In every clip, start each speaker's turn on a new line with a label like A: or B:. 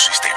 A: sistema.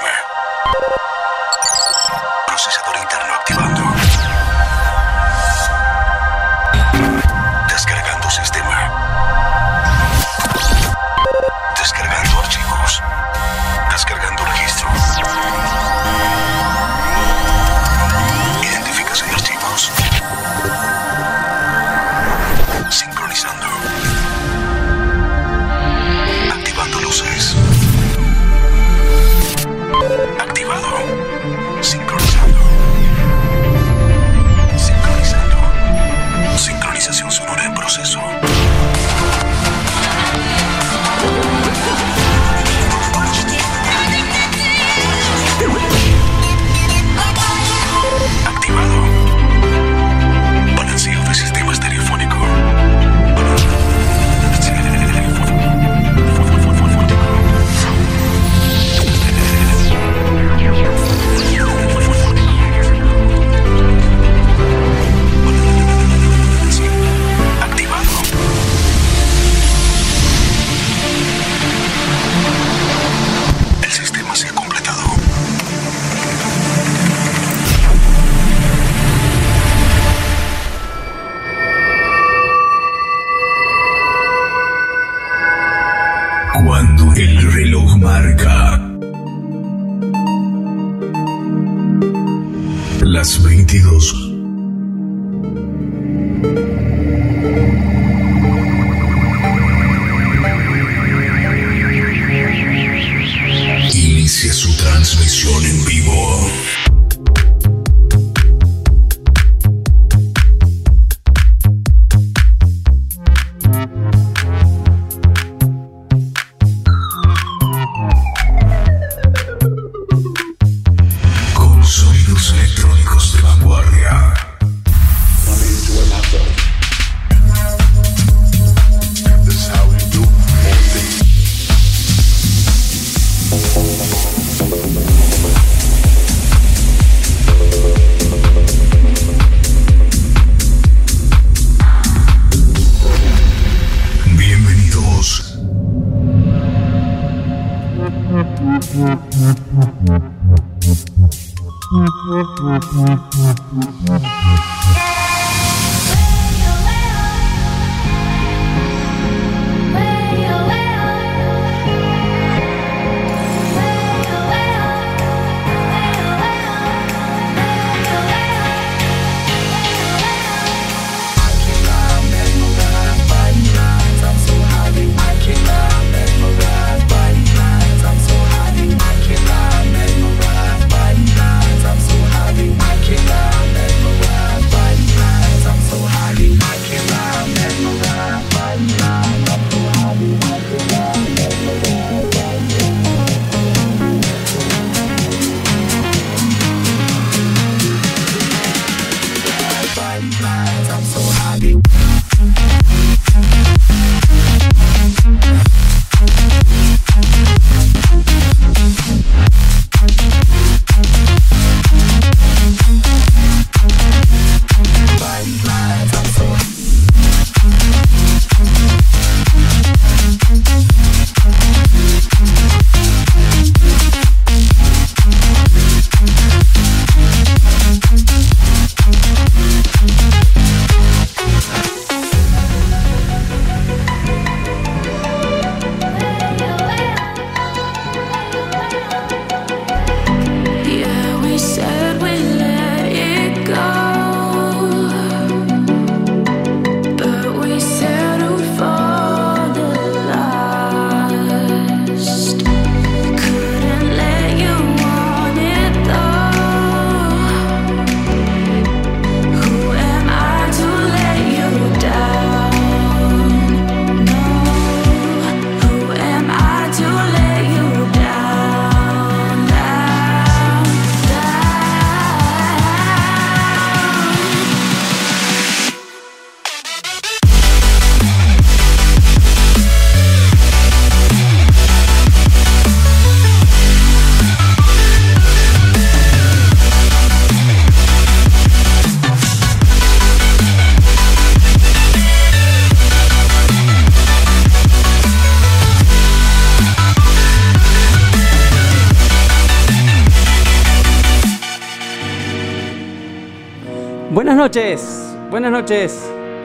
B: Buenas noches.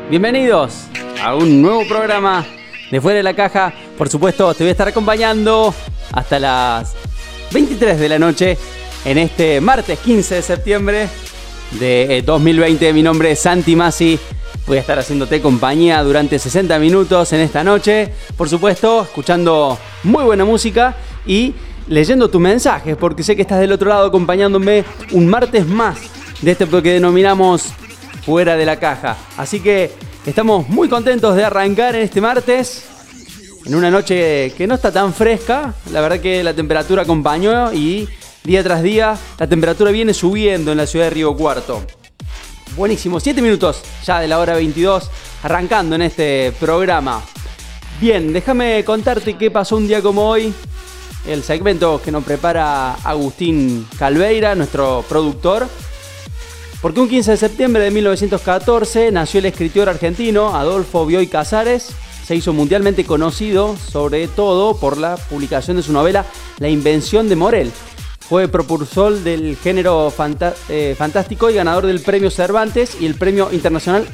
B: Bienvenidos a un nuevo programa de Fuera de la Caja. Por supuesto, te voy a estar acompañando hasta las 23 de la noche en este martes 15 de septiembre de 2020. Mi nombre es Santi Masi. Voy a estar haciéndote compañía durante 60 minutos en esta noche. Por supuesto, escuchando muy buena música y leyendo tus mensajes, porque sé que estás del otro lado acompañándome un martes más de este que denominamos Fuera de la Caja. Así que estamos muy contentos de arrancar en este martes, en una noche que no está tan fresca. La verdad que la temperatura acompañó y día tras día la temperatura viene subiendo en la ciudad de Río Cuarto. Buenísimo, 7 minutos ya de la hora 22, arrancando en este programa. Bien, déjame contarte qué pasó un día como hoy. El segmento que nos prepara Agustín Calveira, nuestro productor. Porque un 15 de septiembre de 1914 nació el escritor argentino Adolfo Bioy Casares. Se hizo mundialmente conocido, sobre todo por la publicación de su novela La invención de Morel. Fue propulsor del género eh, fantástico y ganador del premio Cervantes y el premio internacional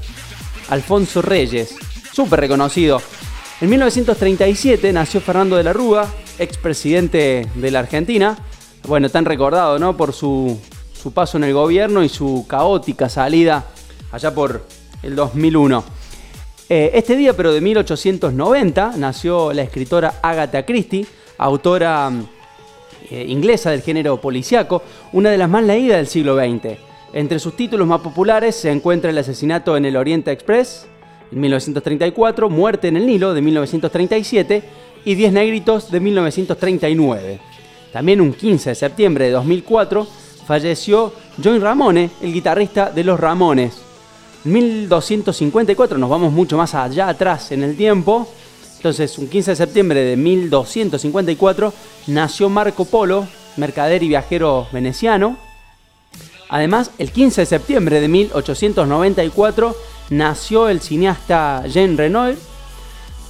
B: Alfonso Reyes. Súper reconocido. En 1937 nació Fernando de la Rúa, expresidente de la Argentina. Bueno, tan recordado, ¿no? Por su, paso en el gobierno y su caótica salida allá por el 2001. Eh, este día, pero de 1890, nació la escritora Agatha Christie, autora eh, inglesa del género policiaco, una de las más leídas del siglo XX. Entre sus títulos más populares se encuentra El asesinato en el Oriente Express, en 1934, Muerte en el Nilo de 1937 y Diez Negritos de 1939. También un 15 de septiembre de 2004 falleció John Ramone, el guitarrista de Los Ramones. En 1254, nos vamos mucho más allá atrás en el tiempo. Entonces, un 15 de septiembre de 1254 nació Marco Polo, mercader y viajero veneciano. Además, el 15 de septiembre de 1894 nació el cineasta Jean Renoir.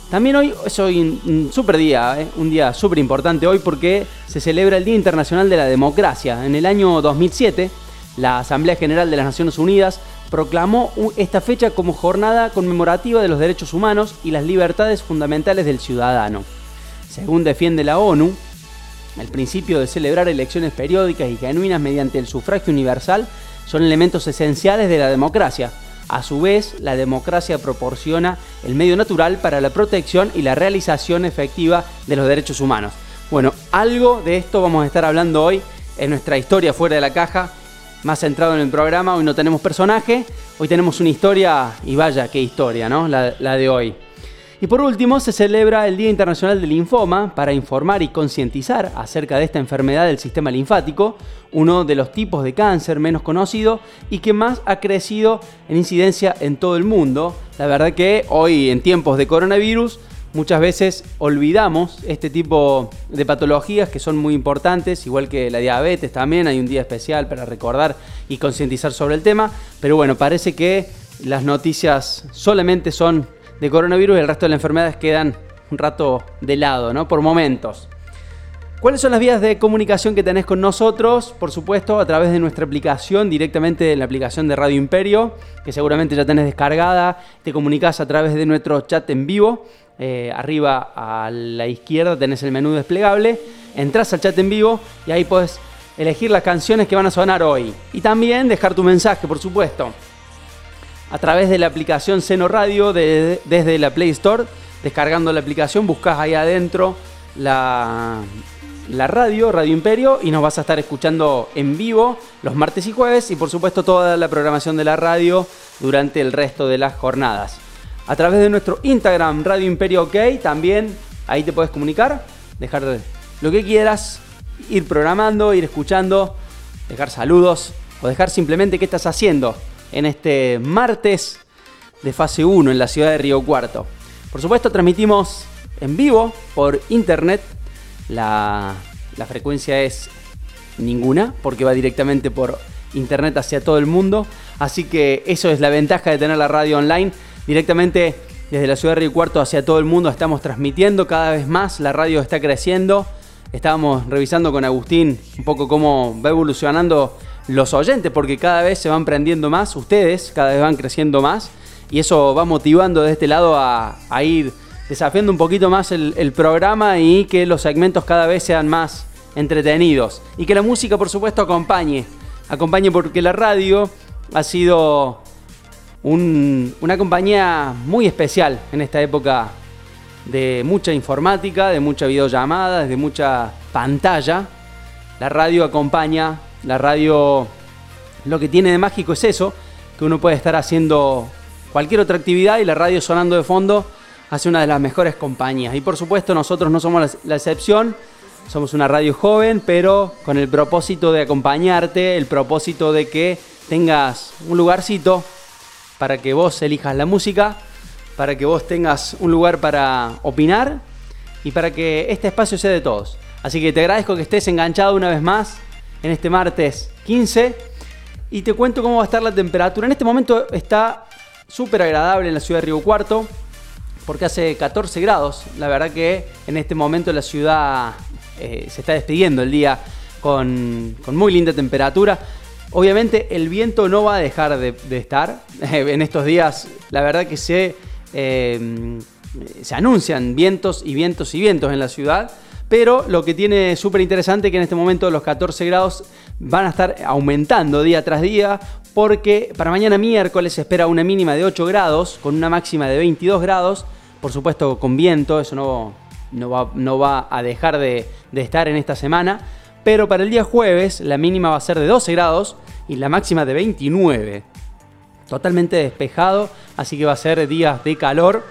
B: También hoy es hoy un, super día, ¿eh? un día súper importante hoy porque se celebra el Día Internacional de la Democracia. En el año 2007, la Asamblea General de las Naciones Unidas proclamó esta fecha como jornada conmemorativa de los derechos humanos y las libertades fundamentales del ciudadano. Según defiende la ONU, el principio de celebrar elecciones periódicas y genuinas mediante el sufragio universal son elementos esenciales de la democracia a su vez, la democracia proporciona el medio natural para la protección y la realización efectiva de los derechos humanos. Bueno, algo de esto vamos a estar hablando hoy en nuestra historia fuera de la caja, más centrado en el programa. Hoy no tenemos personaje, hoy tenemos una historia, y vaya qué historia, ¿no? La, la de hoy. Y por último, se celebra el Día Internacional del Linfoma para informar y concientizar acerca de esta enfermedad del sistema linfático, uno de los tipos de cáncer menos conocido y que más ha crecido en incidencia en todo el mundo. La verdad que hoy en tiempos de coronavirus muchas veces olvidamos este tipo de patologías que son muy importantes, igual que la diabetes también, hay un día especial para recordar y concientizar sobre el tema, pero bueno, parece que las noticias solamente son de coronavirus el resto de las enfermedades quedan un rato de lado, ¿no? Por momentos. ¿Cuáles son las vías de comunicación que tenés con nosotros? Por supuesto, a través de nuestra aplicación, directamente en la aplicación de Radio Imperio, que seguramente ya tenés descargada. Te comunicas a través de nuestro chat en vivo. Eh, arriba a la izquierda tenés el menú desplegable. Entrás al chat en vivo y ahí puedes elegir las canciones que van a sonar hoy. Y también dejar tu mensaje, por supuesto a través de la aplicación Seno Radio desde la Play Store. Descargando la aplicación, buscas ahí adentro la, la radio, Radio Imperio, y nos vas a estar escuchando en vivo los martes y jueves y por supuesto toda la programación de la radio durante el resto de las jornadas. A través de nuestro Instagram, Radio Imperio OK, también ahí te puedes comunicar, dejar lo que quieras, ir programando, ir escuchando, dejar saludos o dejar simplemente qué estás haciendo en este martes de fase 1 en la ciudad de Río Cuarto. Por supuesto, transmitimos en vivo por internet. La, la frecuencia es ninguna, porque va directamente por internet hacia todo el mundo. Así que eso es la ventaja de tener la radio online. Directamente desde la ciudad de Río Cuarto hacia todo el mundo estamos transmitiendo cada vez más. La radio está creciendo. Estábamos revisando con Agustín un poco cómo va evolucionando los oyentes, porque cada vez se van prendiendo más, ustedes cada vez van creciendo más, y eso va motivando de este lado a, ir desafiando un poquito más el, programa y que los segmentos cada vez sean más entretenidos. Y que la música, por supuesto, acompañe. Acompañe porque la radio ha sido una compañía muy especial en esta época de mucha informática, de mucha videollamada, de mucha pantalla. La radio acompaña, la radio lo que tiene de mágico es eso, que uno puede estar haciendo cualquier otra actividad y la radio sonando de fondo hace una de las mejores compañías. Y por supuesto nosotros no somos la excepción, somos una radio joven, pero con el propósito de acompañarte, el propósito de que tengas un lugarcito para que vos elijas la música para que vos tengas un lugar para opinar y para que este espacio sea de todos. Así que te agradezco que estés enganchado una vez más en este martes 15 y te cuento cómo va a estar la temperatura. En este momento está súper agradable en la ciudad de Río Cuarto porque hace 14 grados. La verdad que en este momento la ciudad eh, se está despidiendo el día con, muy linda temperatura. Obviamente el viento no va a dejar de, de estar. en estos días la verdad que se eh, se anuncian vientos y vientos y vientos en la ciudad. Pero lo que tiene súper interesante es que en este momento los 14 grados van a estar aumentando día tras día porque para mañana miércoles se espera una mínima de 8 grados con una máxima de 22 grados. Por supuesto con viento, eso no, no, va, a dejar de, de estar en esta semana. Pero para el día jueves la mínima va a ser de 12 grados y la máxima de 29 totalmente despejado, así que va a ser días de calor.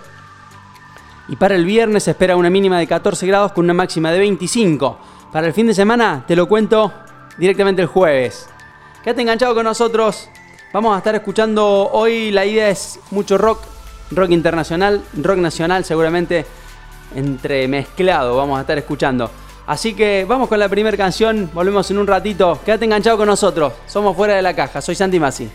B: Y para el viernes se espera una mínima de 14 grados con una máxima de 25. Para el fin de semana te lo cuento directamente el jueves. Quédate enganchado con nosotros. Vamos a estar escuchando hoy, la idea es mucho rock, rock internacional, rock nacional seguramente entremezclado vamos a estar escuchando. Así que vamos con la primera canción, volvemos en un ratito. Quédate enganchado con nosotros. Somos fuera de la caja. Soy Santi Masi.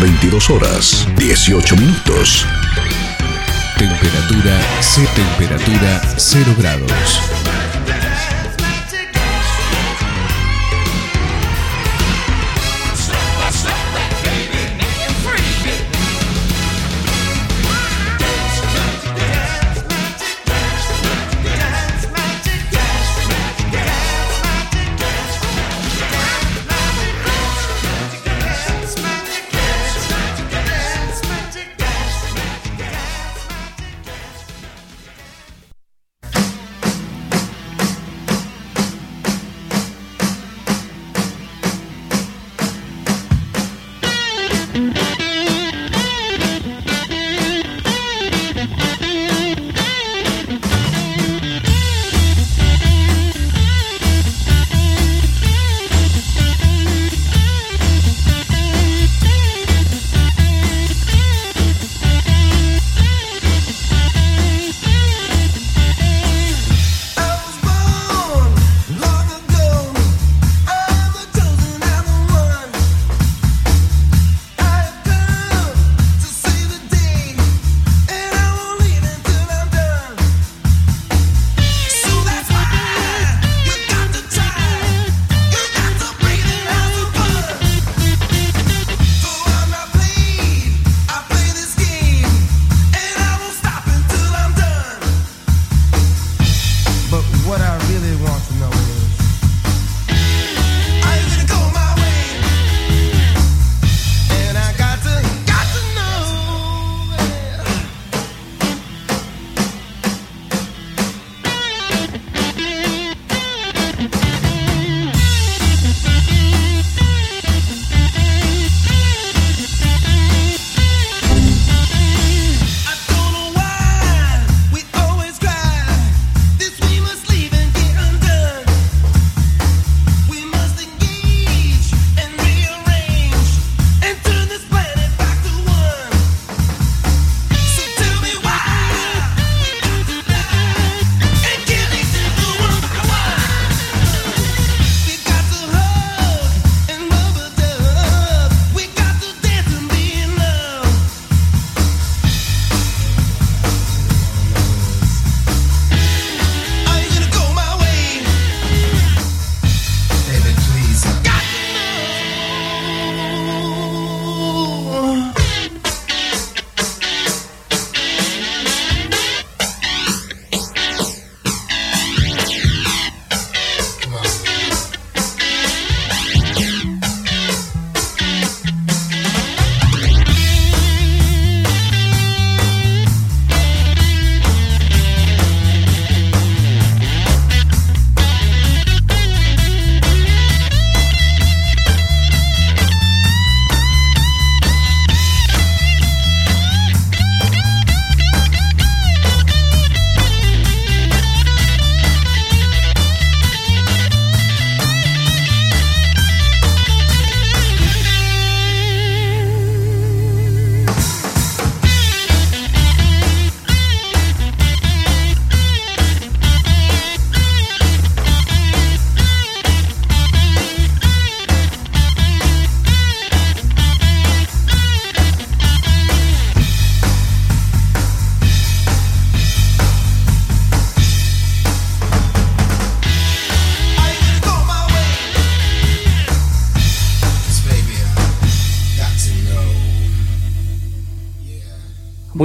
A: 22 horas, 18 minutos.
C: Temperatura, C temperatura 0 grados.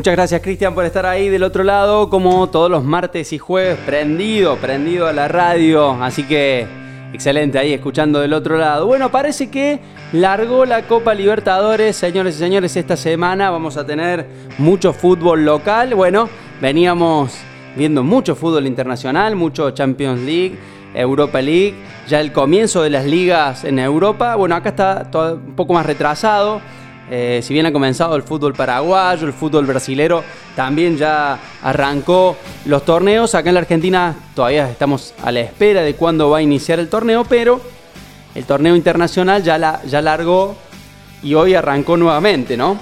B: Muchas gracias Cristian por estar ahí del otro lado, como todos los martes y jueves, prendido, prendido a la radio, así que excelente ahí escuchando del otro lado. Bueno, parece que largó la Copa Libertadores, señores y señores, esta semana vamos a tener mucho fútbol local, bueno, veníamos viendo mucho fútbol internacional, mucho Champions League, Europa League, ya el comienzo de las ligas en Europa, bueno, acá está un poco más retrasado. Eh, si bien ha comenzado el fútbol paraguayo, el fútbol brasilero también ya arrancó los torneos. Acá en la Argentina todavía estamos a la espera de cuándo va a iniciar el torneo, pero el torneo internacional ya, la, ya largó y hoy arrancó nuevamente, ¿no?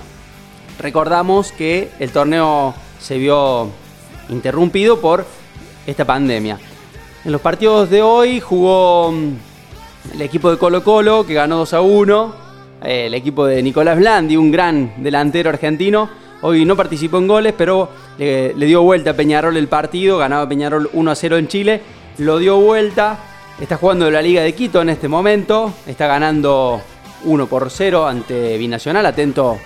B: Recordamos que el torneo se vio interrumpido por esta pandemia. En los partidos de hoy jugó mm, el equipo de Colo Colo que ganó 2 a 1 eh, el equipo de Nicolás Blandi, un gran delantero argentino. Hoy no participó en goles, pero le, dio vuelta a Peñarol el partido, ganaba Peñarol 1 a 0 en Chile, lo dio vuelta, está jugando la Liga de Quito en este momento, está ganando 1 por 0 ante Binacional, atento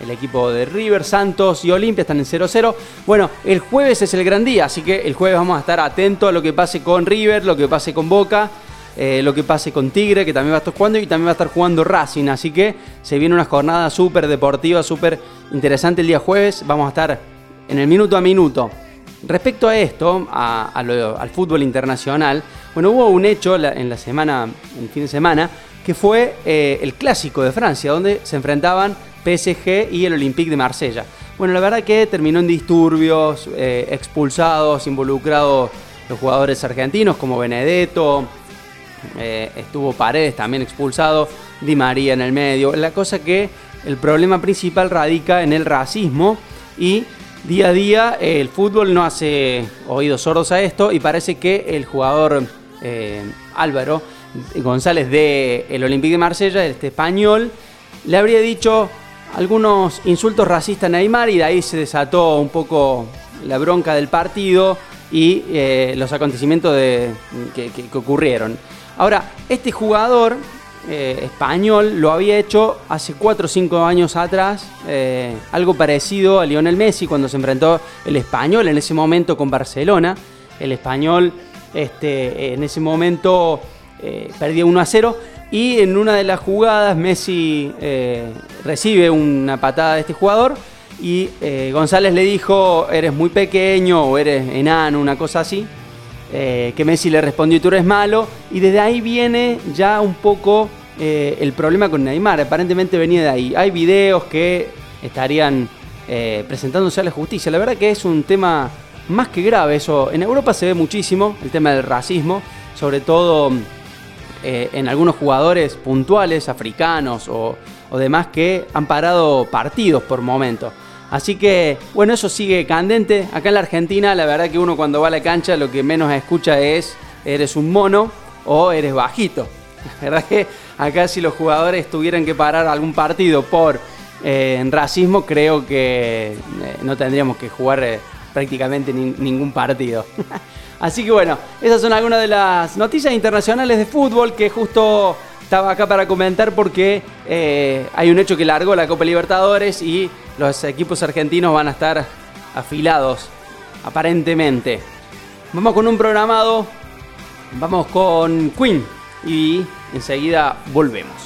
B: el equipo de River, Santos y Olimpia están en 0-0. Bueno, el jueves es el gran día, así que el jueves vamos a estar atentos a lo que pase con River, lo que pase con Boca, eh, lo que pase con Tigre, que también va a estar jugando, y también va a estar jugando Racing. Así que se viene una jornada súper deportiva, súper interesante el día jueves. Vamos a estar en el minuto a minuto. Respecto a esto, al fútbol internacional, bueno, hubo un hecho en la semana, en fin de semana, que fue eh, el clásico de Francia, donde se enfrentaban PSG y el Olympique de Marsella. Bueno, la verdad que terminó en disturbios, eh, expulsados, involucrados los jugadores argentinos como Benedetto, eh, estuvo Paredes también expulsado, Di María en el medio. La cosa que el problema principal radica en el racismo y día a día el fútbol no hace oídos sordos a esto y parece que el jugador eh, Álvaro González de el Olympique de Marsella, este español, le habría dicho algunos insultos racistas a Neymar y de ahí se desató un poco la bronca del partido y eh, los acontecimientos que, ocurrieron. Ahora, este jugador eh, español lo había hecho hace 4 o 5 años atrás, eh, algo parecido a Lionel Messi cuando se enfrentó el español en ese momento con Barcelona. El español este, en ese momento perdía 1 a 0 y en una de las jugadas Messi eh, recibe una patada de este jugador y eh, González le dijo, eres muy pequeño o eres enano, una cosa así. Eh, que Messi le respondió, tú eres malo. Y desde ahí viene ya un poco el problema con Neymar. Aparentemente venía de ahí. Hay videos que estarían presentándose a la justicia. La verdad que es un tema más que grave. Eso en Europa se ve muchísimo, el tema del racismo. Sobre todo eh, en algunos jugadores puntuales, africanos o, demás, que han parado partidos por momentos. Así que, bueno, eso sigue candente. Acá en la Argentina, la verdad que uno cuando va a la cancha lo que menos escucha es, eres un mono o eres bajito. La verdad que acá si los jugadores tuvieran que parar algún partido por eh, racismo, creo que eh, no tendríamos que jugar prácticamente ningún partido. Así que bueno, esas son algunas de las noticias internacionales de fútbol que justo estaba acá para comentar porque eh, hay un hecho que largó la Copa Libertadores y los equipos argentinos van a estar afilados, aparentemente. Vamos con un programado, vamos con Queen y enseguida volvemos.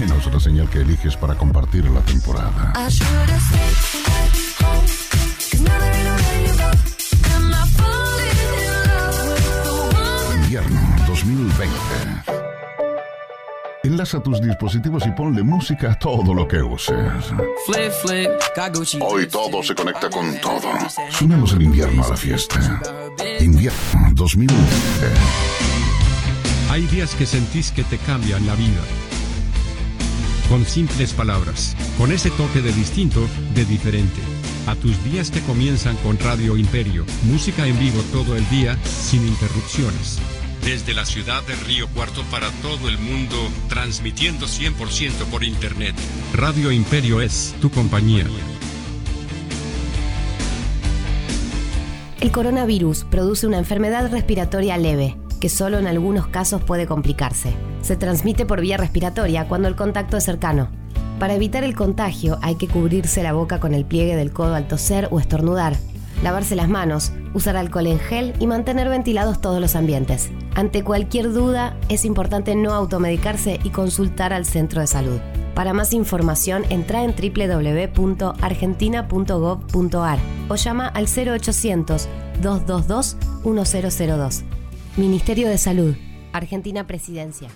D: Menos la señal que eliges para compartir la temporada. Invierno 2020. Enlaza tus dispositivos y ponle música a todo lo que uses. Hoy todo se conecta con todo. Sumemos el invierno a la fiesta. Invierno 2020.
E: Hay días que sentís que te cambian la vida. Con simples palabras, con ese toque de distinto, de diferente. A tus días que comienzan con Radio Imperio, música en vivo todo el día, sin interrupciones. Desde la ciudad de Río Cuarto para todo el mundo, transmitiendo 100% por internet. Radio Imperio es tu compañía.
F: El coronavirus produce una enfermedad respiratoria leve, que solo en algunos casos puede complicarse. Se transmite por vía respiratoria cuando el contacto es cercano. Para evitar el contagio hay que cubrirse la boca con el pliegue del codo al toser o estornudar, lavarse las manos, usar alcohol en gel y mantener ventilados todos los ambientes. Ante cualquier duda, es importante no automedicarse y consultar al centro de salud. Para más información, entra en www.argentina.gov.ar o llama al 0800 222 1002. Ministerio de Salud, Argentina Presidencia.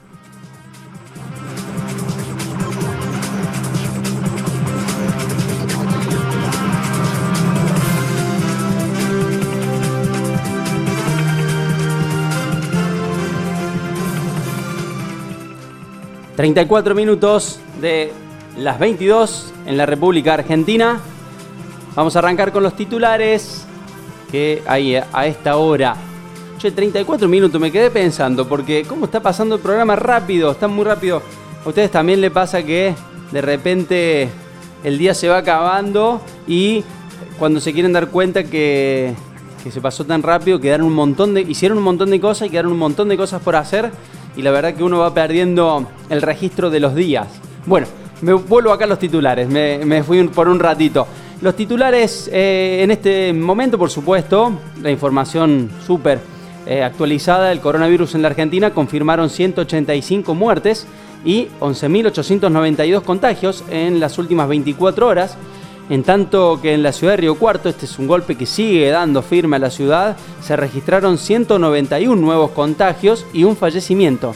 B: 34 minutos de las 22 en la República Argentina. Vamos a arrancar con los titulares que hay a esta hora. Che, 34 minutos, me quedé pensando, porque cómo está pasando el programa rápido, está muy rápido. A ustedes también le pasa que de repente el día se va acabando y cuando se quieren dar cuenta que, se pasó tan rápido, quedaron un montón de, hicieron un montón de cosas y quedaron un montón de cosas por hacer y la verdad que uno va perdiendo el registro de los días. Bueno, me vuelvo acá a los titulares, me, fui por un ratito. Los titulares eh, en este momento, por supuesto, la información súper eh, actualizada del coronavirus en la Argentina confirmaron 185 muertes y 11.892 contagios en las últimas 24 horas. En tanto que en la ciudad de Río Cuarto, este es un golpe que sigue dando firme a la ciudad, se registraron 191 nuevos contagios y un fallecimiento.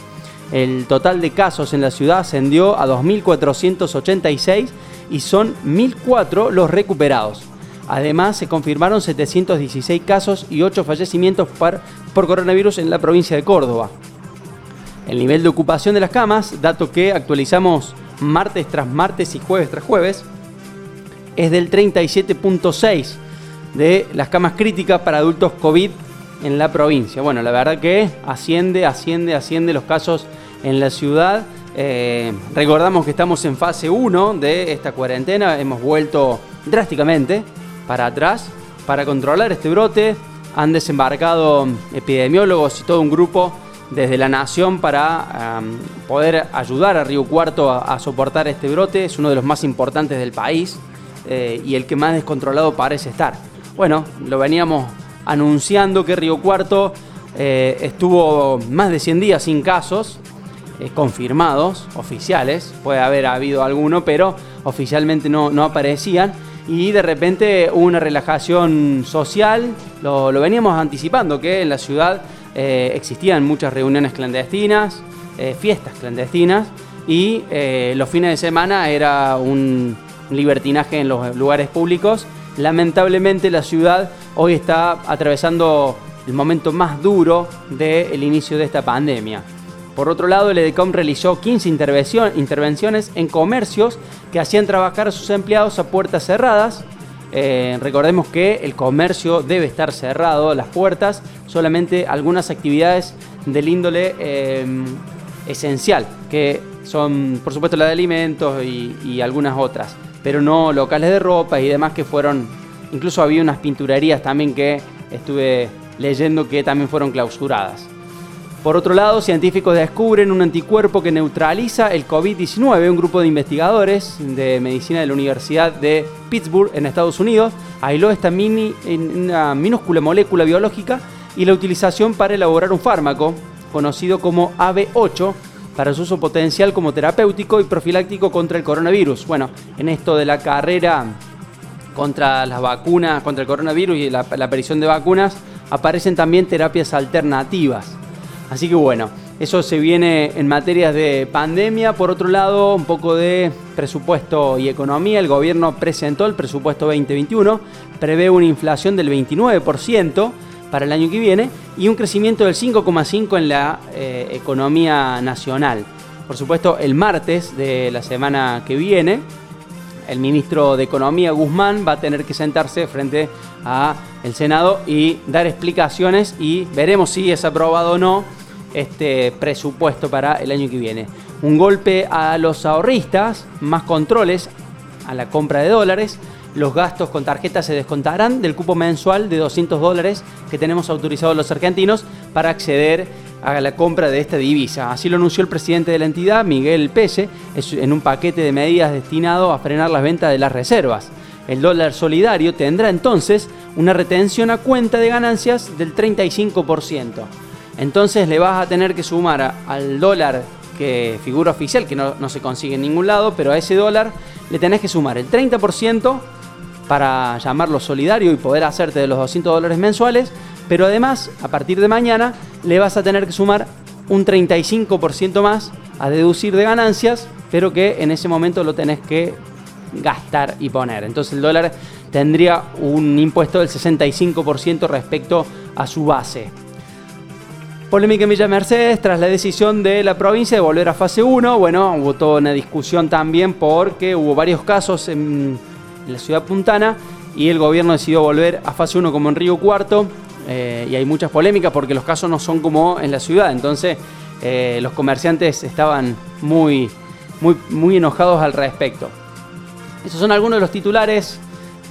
B: El total de casos en la ciudad ascendió a 2.486 y son 1.004 los recuperados. Además, se confirmaron 716 casos y 8 fallecimientos por, coronavirus en la provincia de Córdoba. El nivel de ocupación de las camas, dato que actualizamos martes tras martes y jueves tras jueves, es del 37.6 de las camas críticas para adultos COVID en la provincia. Bueno, la verdad que asciende, asciende, asciende los casos en la ciudad. Eh, recordamos que estamos en fase 1 de esta cuarentena, hemos vuelto drásticamente para atrás para controlar este brote. Han desembarcado epidemiólogos y todo un grupo desde la nación para poder ayudar a Río Cuarto a soportar este brote. Es uno de los más importantes del país. Eh, y el que más descontrolado parece estar. Bueno, lo veníamos anunciando que Río Cuarto eh, estuvo más de 100 días sin casos eh, confirmados, oficiales, puede haber habido alguno, pero oficialmente no, no aparecían. Y de repente hubo una relajación social, lo, lo veníamos anticipando, que en la ciudad existían muchas reuniones clandestinas, fiestas clandestinas, y los fines de semana era un, libertinaje en los lugares públicos. Lamentablemente la ciudad hoy está atravesando el momento más duro del inicio de esta pandemia. Por otro lado, el EDECOM realizó 15 intervenciones en comercios que hacían trabajar a sus empleados a puertas cerradas. Eh, recordemos que el comercio debe estar cerrado, las puertas, solamente algunas actividades del índole eh, esencial, que son por supuesto la de alimentos y algunas otras pero no locales de ropa y demás que fueron, incluso había unas pinturerías también que estuve leyendo que también fueron clausuradas. Por otro lado, científicos descubren un anticuerpo que neutraliza el COVID-19. Un grupo de investigadores de medicina de la Universidad de Pittsburgh en Estados Unidos aisló esta mini, una minúscula molécula biológica y la utilización para elaborar un fármaco conocido como AB8 para su uso potencial como terapéutico y profiláctico contra el coronavirus. Bueno, en esto de la carrera contra las vacunas, contra el coronavirus y la, aparición de vacunas, aparecen también terapias alternativas. Así que bueno, eso se viene en materias de pandemia. Por otro lado, un poco de presupuesto y economía. El gobierno presentó el presupuesto 2021, prevé una inflación del 29% para el año que viene y un crecimiento del 5,5 en la eh, economía nacional. Por supuesto, el martes de la semana que viene, el ministro de Economía Guzmán va a tener que sentarse frente a el Senado y dar explicaciones y veremos si es aprobado o no este presupuesto para el año que viene. Un golpe a los ahorristas, más controles a la compra de dólares, los gastos con tarjetas se descontarán del cupo mensual de 200 dólares que tenemos autorizados los argentinos para acceder a la compra de esta divisa. Así lo anunció el presidente de la entidad, Miguel Pese, en un paquete de medidas destinado a frenar las ventas de las reservas. El dólar solidario tendrá entonces una retención a cuenta de ganancias del 35%. Entonces le vas a tener que sumar al dólar que figura oficial, que no, no se consigue en ningún lado, pero a ese dólar le tenés que sumar el 30% para llamarlo solidario y poder hacerte de los 200 dólares mensuales, pero además, a partir de mañana, le vas a tener que sumar un 35% más a deducir de ganancias, pero que en ese momento lo tenés que gastar y poner. Entonces el dólar tendría un impuesto del 65% respecto a su base. Polémica en Villa Mercedes tras la decisión de la provincia de volver a fase 1. Bueno, hubo toda una discusión también porque hubo varios casos en la ciudad puntana y el gobierno decidió volver a fase 1 como en Río Cuarto eh, y hay muchas polémicas porque los casos no son como en la ciudad, entonces eh, los comerciantes estaban muy, muy, muy enojados al respecto. Esos son algunos de los titulares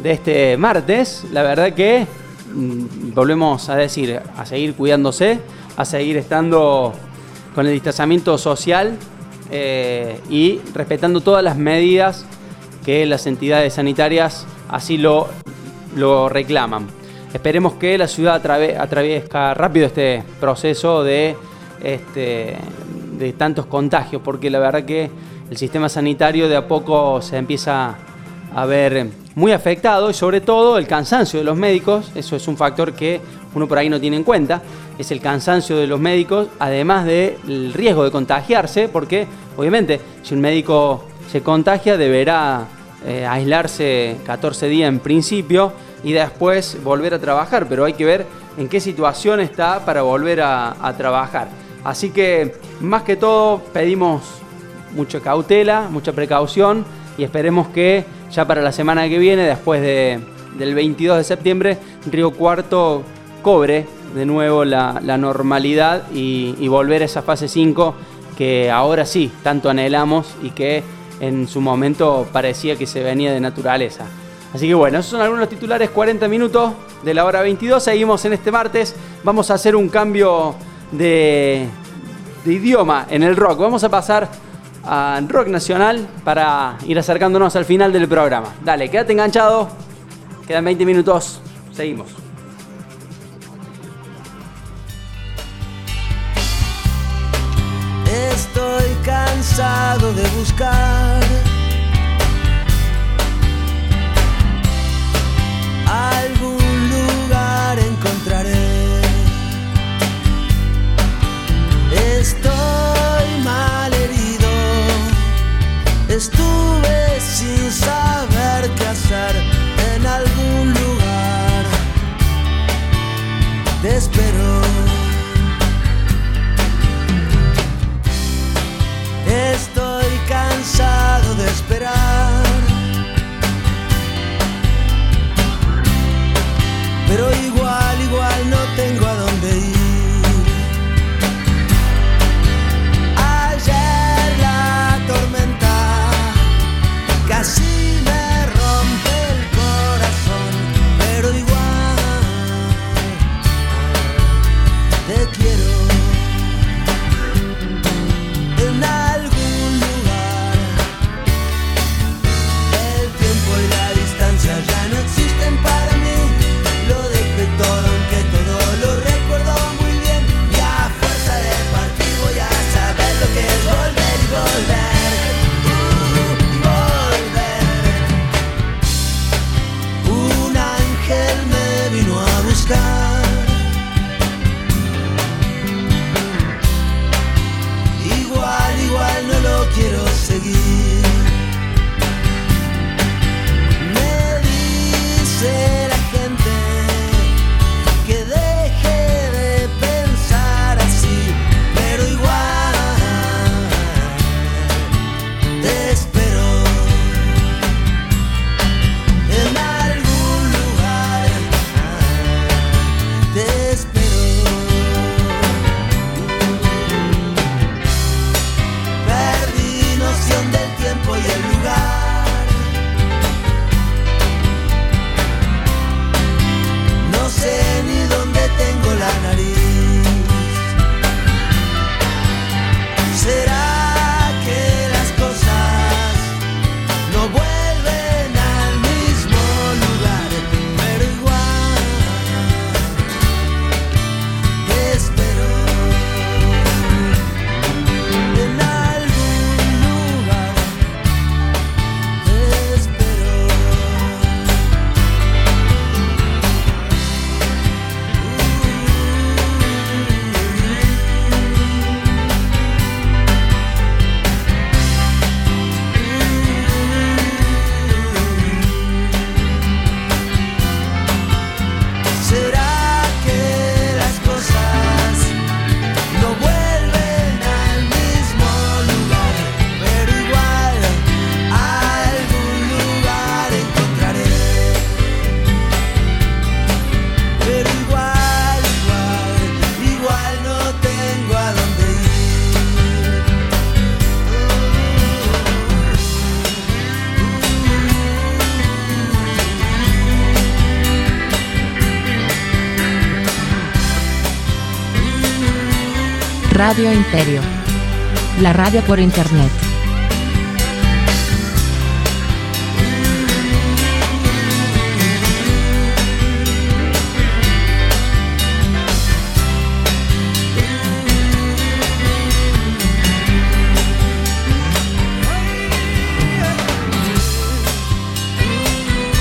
B: de este martes, la verdad que mm, volvemos a decir, a seguir cuidándose, a seguir estando con el distanciamiento social eh, y respetando todas las medidas que las entidades sanitarias así lo, lo reclaman. Esperemos que la ciudad atraviesca rápido este proceso de, este, de tantos contagios, porque la verdad que el sistema sanitario de a poco se empieza a ver muy afectado y sobre todo el cansancio de los médicos, eso es un factor que uno por ahí no tiene en cuenta, es el cansancio de los médicos, además del riesgo de contagiarse, porque obviamente si un médico se contagia deberá eh, aislarse 14 días en principio y después volver a trabajar, pero hay que ver en qué situación está para volver a, trabajar. Así que más que todo pedimos mucha cautela, mucha precaución y esperemos que ya para la semana que viene, después del 22 de septiembre, Río Cuarto cobre de nuevo la, normalidad y, y, volver a esa fase 5 que ahora sí tanto anhelamos y que en su momento parecía que se venía de naturaleza. Así que bueno, esos son algunos titulares, 40 minutos de la hora 22. Seguimos en este martes. Vamos a hacer un cambio de, de idioma en el rock. Vamos a pasar a rock nacional para ir acercándonos al final del programa. Dale, quédate enganchado. Quedan 20 minutos. Seguimos.
C: Cansado de buscar esperar.
G: Radio Imperio. La radio por internet.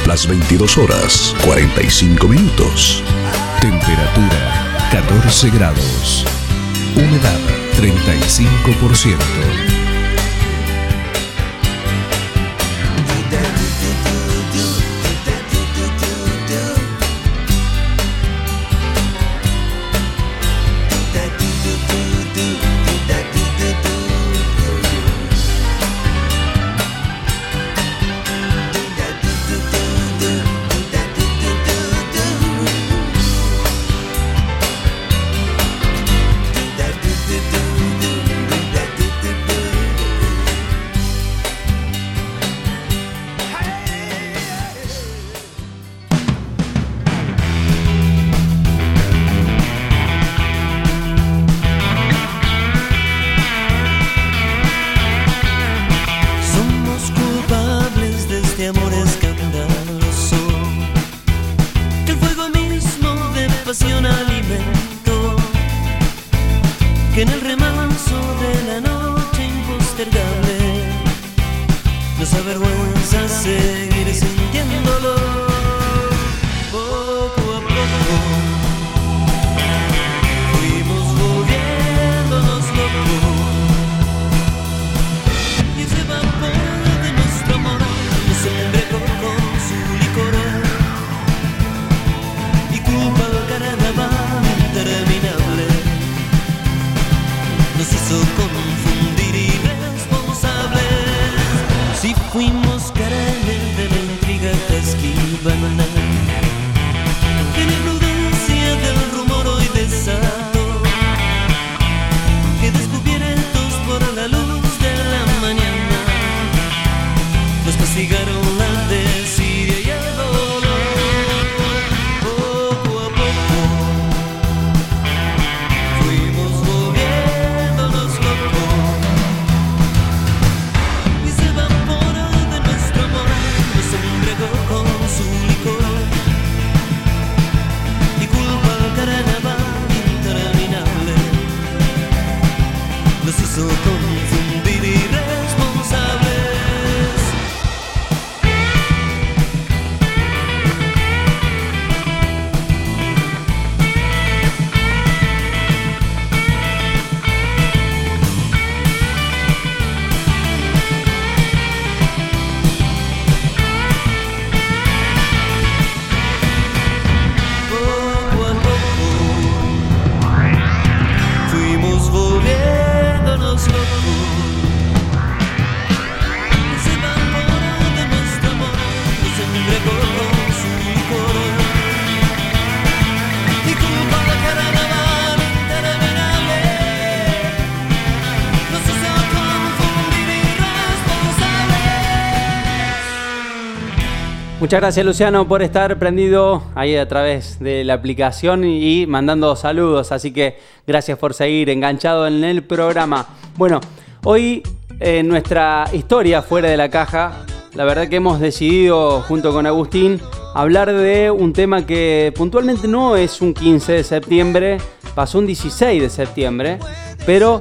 A: Las 22 horas 45 minutos.
H: Temperatura 14 grados. Humedad 35%.
B: Muchas gracias Luciano por estar prendido ahí a través de la aplicación y mandando saludos. Así que gracias por seguir enganchado en el programa. Bueno, hoy en nuestra historia fuera de la caja, la verdad que hemos decidido junto con Agustín hablar de un tema que puntualmente no es un 15 de septiembre, pasó un 16 de septiembre, pero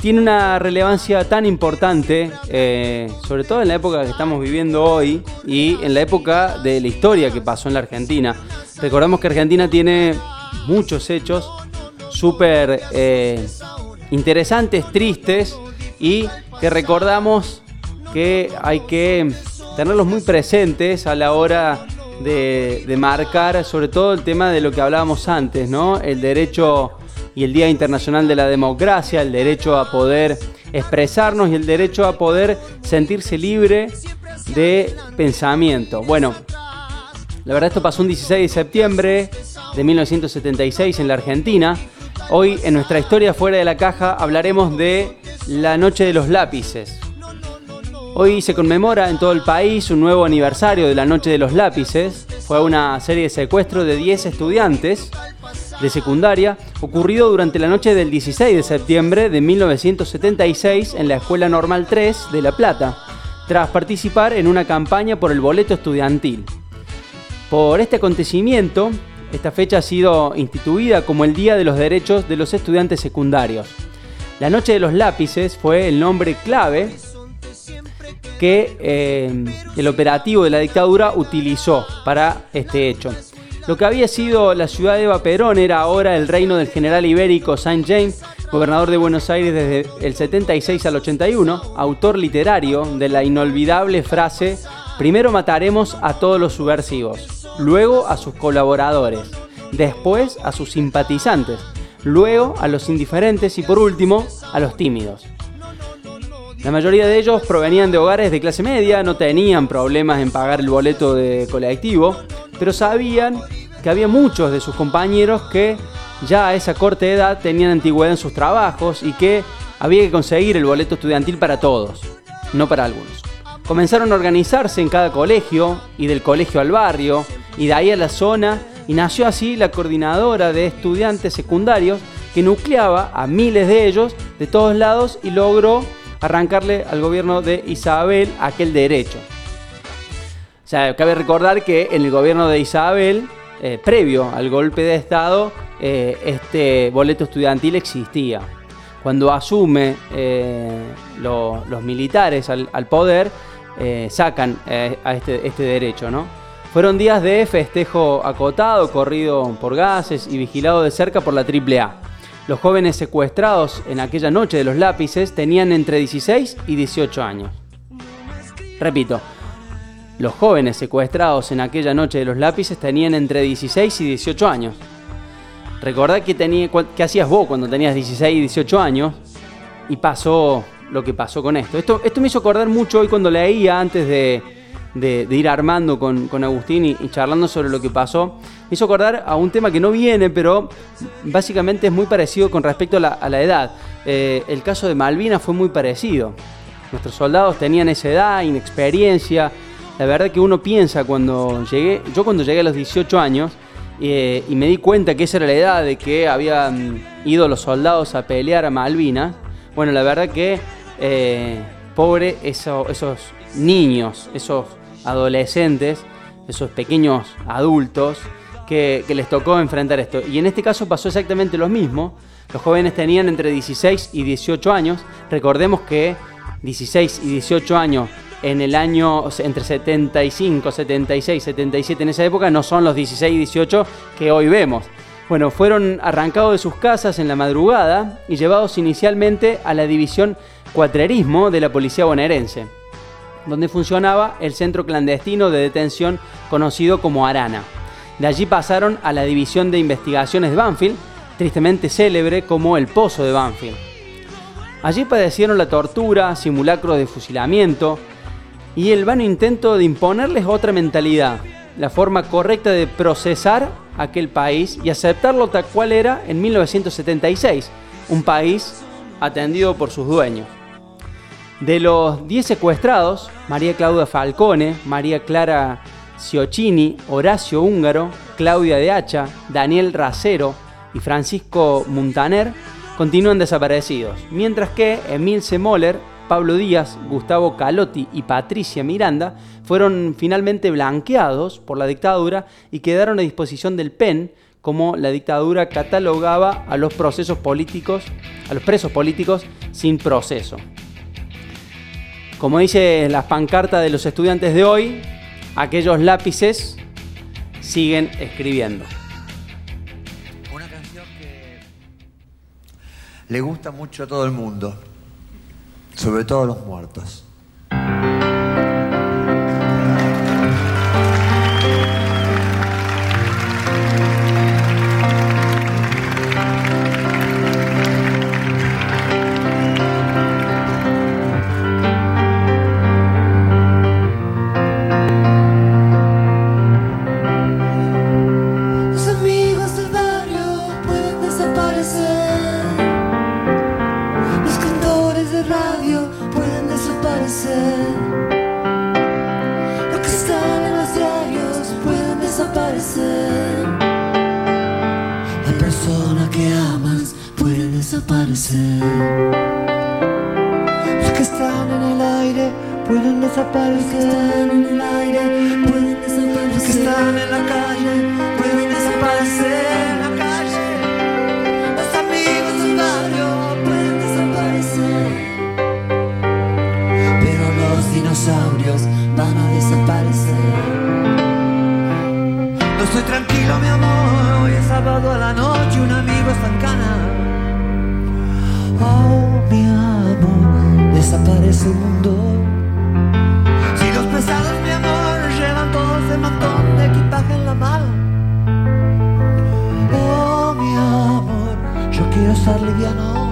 B: tiene una relevancia tan importante, eh, sobre todo en la época que estamos viviendo hoy y en la época de la historia que pasó en la Argentina. Recordamos que Argentina tiene muchos hechos súper eh, interesantes, tristes y que recordamos que hay que tenerlos muy presentes a la hora de, de marcar sobre todo el tema de lo que hablábamos antes, ¿no? El derecho y el Día Internacional de la Democracia, el derecho a poder expresarnos y el derecho a poder sentirse libre de pensamiento. Bueno, la verdad esto pasó un 16 de septiembre de 1976 en la Argentina. Hoy en nuestra historia fuera de la caja hablaremos de la Noche de los Lápices. Hoy se conmemora en todo el país un nuevo aniversario de la Noche de los Lápices. Fue una serie de secuestros de 10 estudiantes de secundaria ocurrido durante la noche del 16 de septiembre de 1976 en la Escuela Normal 3 de La Plata, tras participar en una campaña por el boleto estudiantil. Por este acontecimiento, esta fecha ha sido instituida como el Día de los Derechos de los Estudiantes Secundarios. La Noche de los Lápices fue el nombre clave que eh, el operativo de la dictadura utilizó para este hecho. Lo que había sido la ciudad de Eva Perón era ahora el reino del general ibérico Saint James, gobernador de Buenos Aires desde el 76 al 81, autor literario de la inolvidable frase, primero mataremos a todos los subversivos, luego a sus colaboradores, después a sus simpatizantes, luego a los indiferentes y por último a los tímidos. La mayoría de ellos provenían de hogares de clase media, no tenían problemas en pagar el boleto de colectivo, pero sabían que había muchos de sus compañeros que ya a esa corta edad tenían antigüedad en sus trabajos y que había que conseguir el boleto estudiantil para todos, no para algunos. Comenzaron a organizarse en cada colegio y del colegio al barrio y de ahí a la zona y nació así la coordinadora de estudiantes secundarios que nucleaba a miles de ellos de todos lados y logró arrancarle al gobierno de Isabel aquel derecho. O sea, cabe recordar que en el gobierno de Isabel, eh, previo al golpe de Estado, eh, este boleto estudiantil existía. Cuando asume eh, lo- los militares al, poder, sacan a este, este derecho, ¿no? Fueron días de festejo acotado, corrido por gases y vigilado de cerca por la AAA. Los jóvenes secuestrados en aquella noche de los lápices tenían entre 16 y 18 años. Repito, los jóvenes secuestrados en aquella noche de los lápices tenían entre 16 y 18 años. Recordá que, tenía, que hacías vos cuando tenías 16 y 18 años y pasó lo que pasó con esto. Esto, me hizo acordar mucho hoy cuando leía antes de, ir armando con, Agustín y, charlando sobre lo que pasó. Me hizo acordar a un tema que no viene, pero básicamente es muy parecido con respecto a la, edad. Eh, el caso de Malvinas fue muy parecido. Nuestros soldados tenían esa edad, inexperiencia. La verdad que uno piensa cuando llegué, yo cuando llegué a los 18 años eh, y me di cuenta que esa era la edad de que habían ido los soldados a pelear a Malvinas, bueno, la verdad que eh, pobre eso- esos niños, esos adolescentes, esos pequeños adultos que, que les tocó enfrentar esto. Y en este caso pasó exactamente lo mismo. Los jóvenes tenían entre 16 y 18 años. Recordemos que 16 y 18 años en el año entre 75, 76, 77 en esa época no son los 16 y 18 que hoy vemos. Bueno, fueron arrancados de sus casas en la madrugada y llevados inicialmente a la división cuatrerismo de la policía bonaerense, donde funcionaba el centro clandestino de detención conocido como Arana. De allí pasaron a la división de investigaciones de Banfield, tristemente célebre como el Pozo de Banfield. Allí padecieron la tortura, simulacros de fusilamiento y el vano intento de imponerles otra mentalidad, la forma correcta de procesar aquel país y aceptarlo tal cual era en 1976, un país atendido por sus dueños. De los 10 secuestrados, María Claudia Falcone, María Clara Ciocchini, Horacio Húngaro, Claudia de Hacha, Daniel Racero y Francisco Muntaner continúan desaparecidos, mientras que Emil Semoller, Pablo Díaz, Gustavo Calotti y Patricia Miranda fueron finalmente blanqueados por la dictadura y quedaron a disposición del PEN como la dictadura catalogaba a los procesos políticos, a los presos políticos sin proceso. Como dice la pancarta de los estudiantes de hoy, aquellos lápices siguen escribiendo.
I: Una canción que le gusta mucho a todo el mundo, sobre todo los muertos.
J: Estoy tranquilo, mi amor. Hoy es sábado a la noche, un amigo está en cana. Oh, mi amor, desaparece el mundo. Si los pesados, mi amor, llevan todo ese montón de equipaje en la mano. Oh, mi amor, yo quiero estar liviano.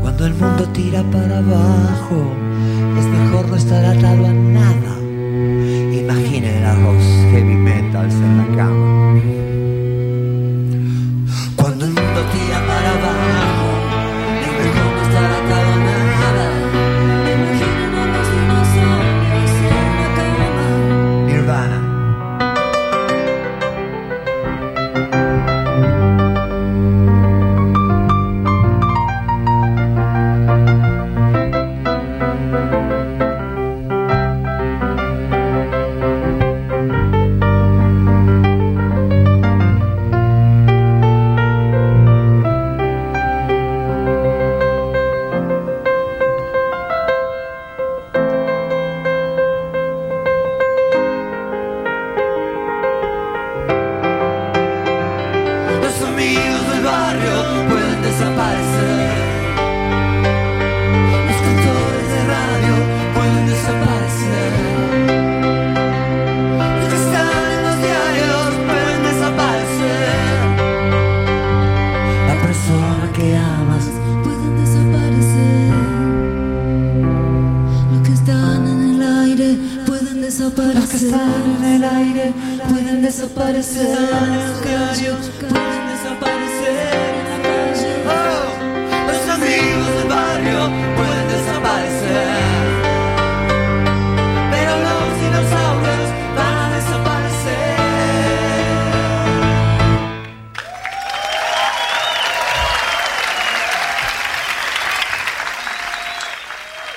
J: Cuando el mundo tira para abajo, es mejor no estar atado a nada. Imaginen a los dal Serracama.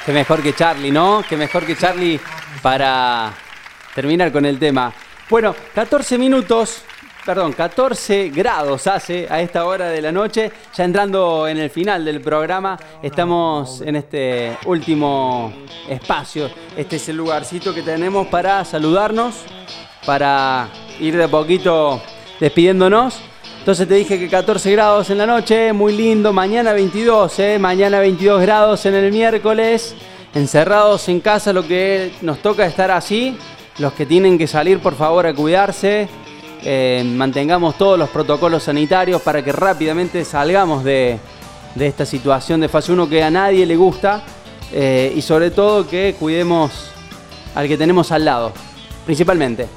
B: Qué mejor que Charlie, ¿no? Qué mejor que Charlie para terminar con el tema. Bueno, 14 minutos, perdón, 14 grados hace a esta hora de la noche. Ya entrando en el final del programa, estamos en este último espacio. Este es el lugarcito que tenemos para saludarnos, para ir de poquito despidiéndonos. Entonces te dije que 14 grados en la noche, muy lindo. Mañana 22, ¿eh? Mañana 22 grados en el miércoles. Encerrados en casa, lo que nos toca estar así. Los que tienen que salir, por favor, a cuidarse. Eh, mantengamos todos los protocolos sanitarios para que rápidamente salgamos de, de esta situación de fase 1 que a nadie le gusta. Eh, y sobre todo que cuidemos al que tenemos al lado, principalmente.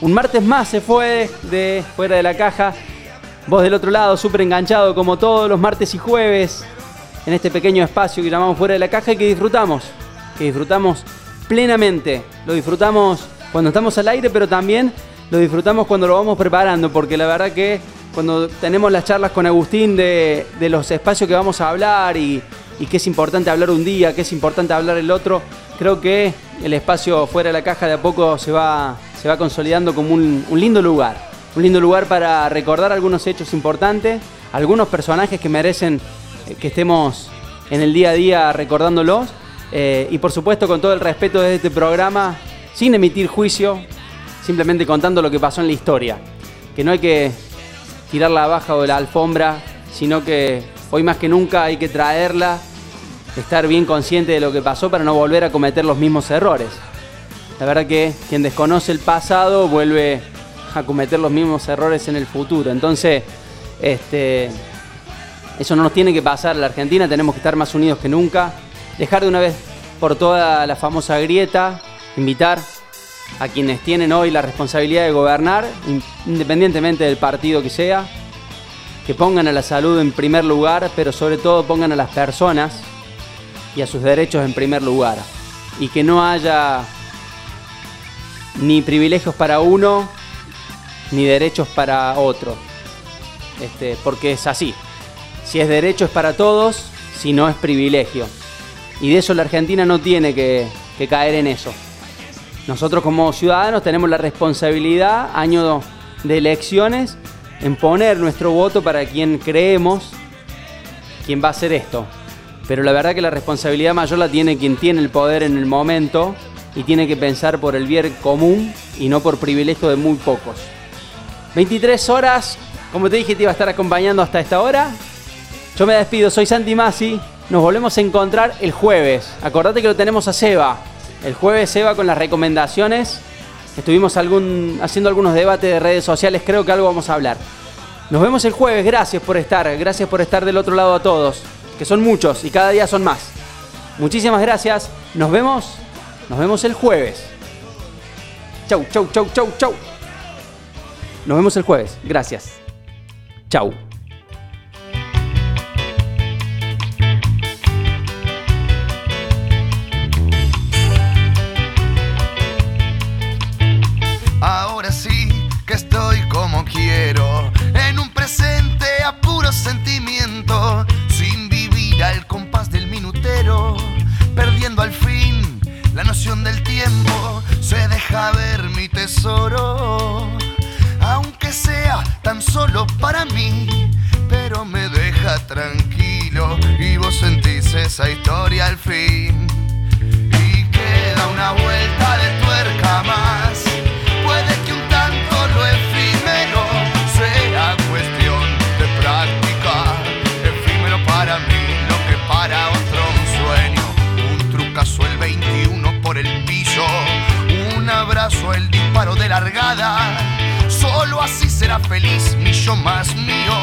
B: Un martes más se fue de fuera de la caja. Vos del otro lado, súper enganchado como todos los martes y jueves en este pequeño espacio que llamamos fuera de la caja y que disfrutamos. Que disfrutamos plenamente. Lo disfrutamos cuando estamos al aire, pero también lo disfrutamos cuando lo vamos preparando, porque la verdad que cuando tenemos las charlas con Agustín de, de los espacios que vamos a hablar y, y que es importante hablar un día, que es importante hablar el otro, creo que el espacio fuera de la caja de a poco se va, se va consolidando como un, un lindo lugar. Un lindo lugar para recordar algunos hechos importantes, algunos personajes que merecen eh, que estemos en el día a día recordándolos. eh, y por supuesto con todo el respeto de este programa, sin emitir juicio, simplemente contando lo que pasó en la historia. Que no hay que tirarla abajo de la alfombra, sino que hoy más que nunca hay que traerla, estar bien consciente de lo que pasó para no volver a cometer los mismos errores. La verdad que quien desconoce el pasado vuelve a cometer los mismos errores en el futuro. Entonces, este, eso no nos tiene que pasar. La Argentina tenemos que estar más unidos que nunca. Dejar de una vez por toda la famosa grieta. Invitar a quienes tienen hoy la responsabilidad de gobernar, in- independientemente del partido que sea, que pongan a la salud en primer lugar, pero sobre todo pongan a las personas y a sus derechos en primer lugar. Y que no haya ni privilegios para uno, ni derechos para otro. Este, porque es así. Si es derecho es para todos, si no es privilegio. Y de eso la Argentina no tiene que, que caer en eso. Nosotros como ciudadanos tenemos la responsabilidad, año de elecciones, en poner nuestro voto para quien creemos quién va a hacer esto. Pero la verdad que la responsabilidad mayor la tiene quien tiene el poder en el momento y tiene que pensar por el bien común y no por privilegio de muy pocos. 23 horas, como te dije te iba a estar acompañando hasta esta hora. Yo me despido, soy Santi Masi. Nos volvemos a encontrar el jueves. Acordate que lo tenemos a Seba. El jueves Seba con las recomendaciones. Estuvimos algún, haciendo algunos debates de redes sociales, creo que algo vamos a hablar. Nos vemos el jueves, gracias por estar, gracias por estar del otro lado a todos, que son muchos y cada día son más. Muchísimas gracias, nos vemos, nos vemos el jueves. Chau, chau, chau, chau, chau. Nos vemos el jueves, gracias. Chau.
K: Ahora sí que estoy como quiero, en un presente a puro sentimiento, sin vivir al compás del minutero, perdiendo al fin la noción del tiempo, se deja ver mi tesoro, aunque sea tan solo para mí, pero me deja tranquilo y vos sentís esa historia al fin. Y queda una vuelta de tuerca más. Puede que un tanto lo efímero sea cuestión de práctica. Efímero para mí, lo que para otro un sueño. Un trucazo el 21 por el piso. Un abrazo, el disparo de largada. Solo así será feliz mi yo más mío.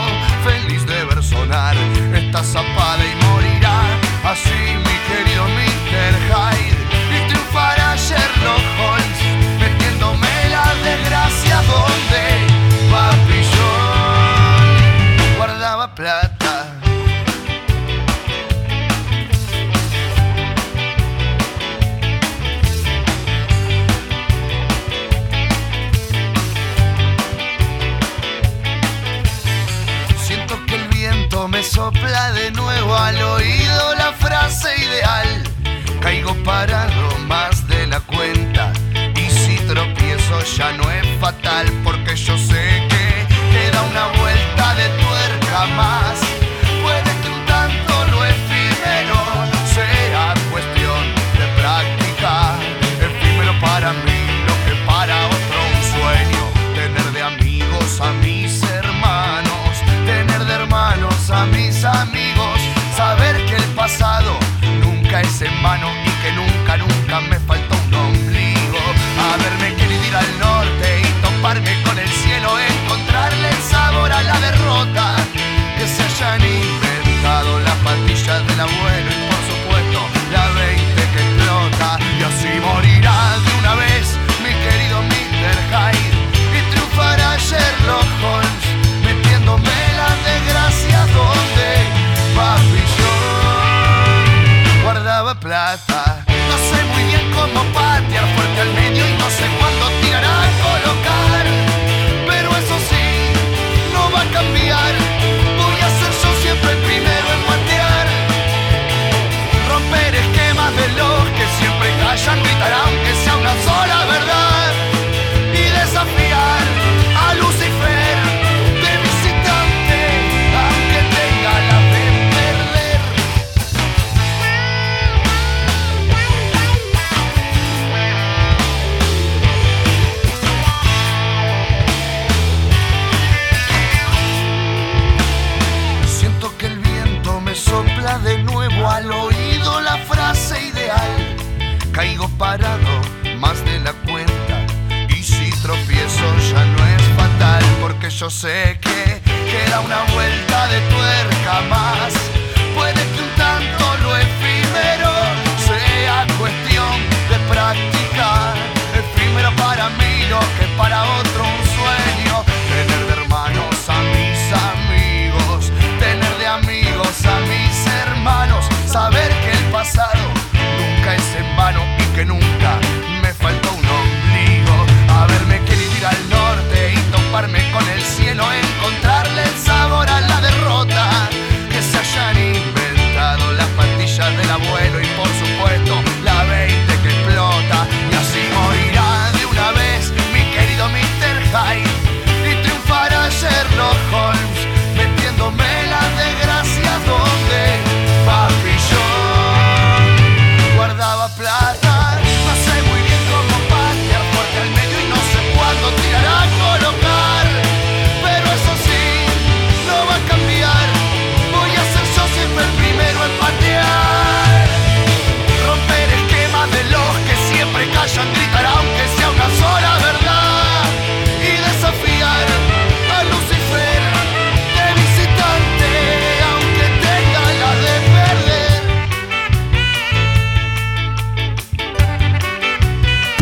K: Feliz de ver sonar esta zapada y morirá. Así mi querido Mr. Hyde. Y triunfará Sherlock Holmes. Metiéndome la desgracia donde al oído la frase ideal. Caigo parado más de la cuenta y si tropiezo ya no es fatal porque yo sé en vano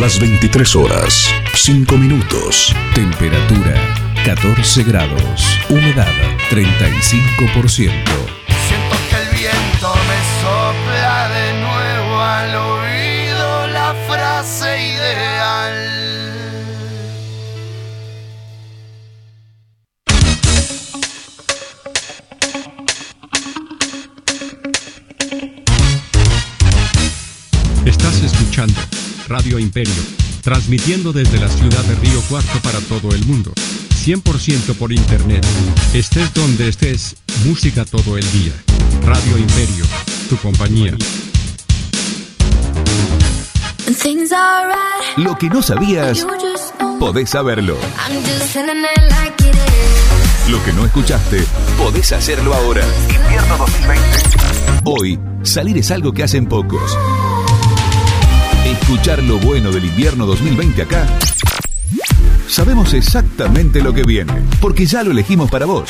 K: Las
L: 23 horas, 5 minutos.
K: Temperatura 14 grados. Humedad 35%.
E: Imperio, transmitiendo desde la ciudad de Río Cuarto para todo el mundo. 100% por internet. Estés donde estés, música todo el día. Radio Imperio, tu compañía.
M: Things are right.
A: Lo que no sabías, podés saberlo. Lo que no escuchaste, podés hacerlo ahora. Invierno 2020. Hoy, salir es algo que hacen pocos. Escuchar lo bueno del invierno 2020 acá. Sabemos exactamente lo que viene, porque ya lo elegimos para vos.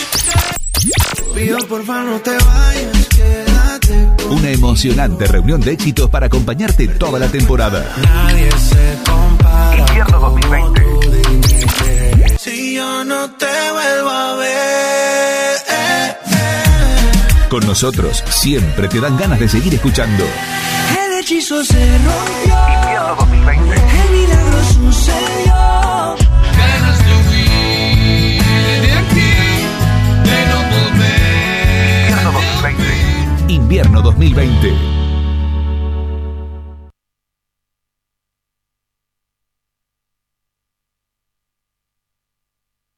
C: Pido porfa no te vayas, quédate.
A: Una emocionante reunión de éxitos para acompañarte toda la temporada.
C: Nadie se compara.
A: Invierno 2020.
C: Tú dime que Si yo no te vuelvo a ver. eh, eh.
A: Con nosotros siempre te dan ganas de seguir escuchando.
C: El hechizo se rompió.
A: Invierno 2020.
C: El milagro sucedió. Ganas de huir de aquí, de no volver.
A: Invierno 2020. Invierno 2020.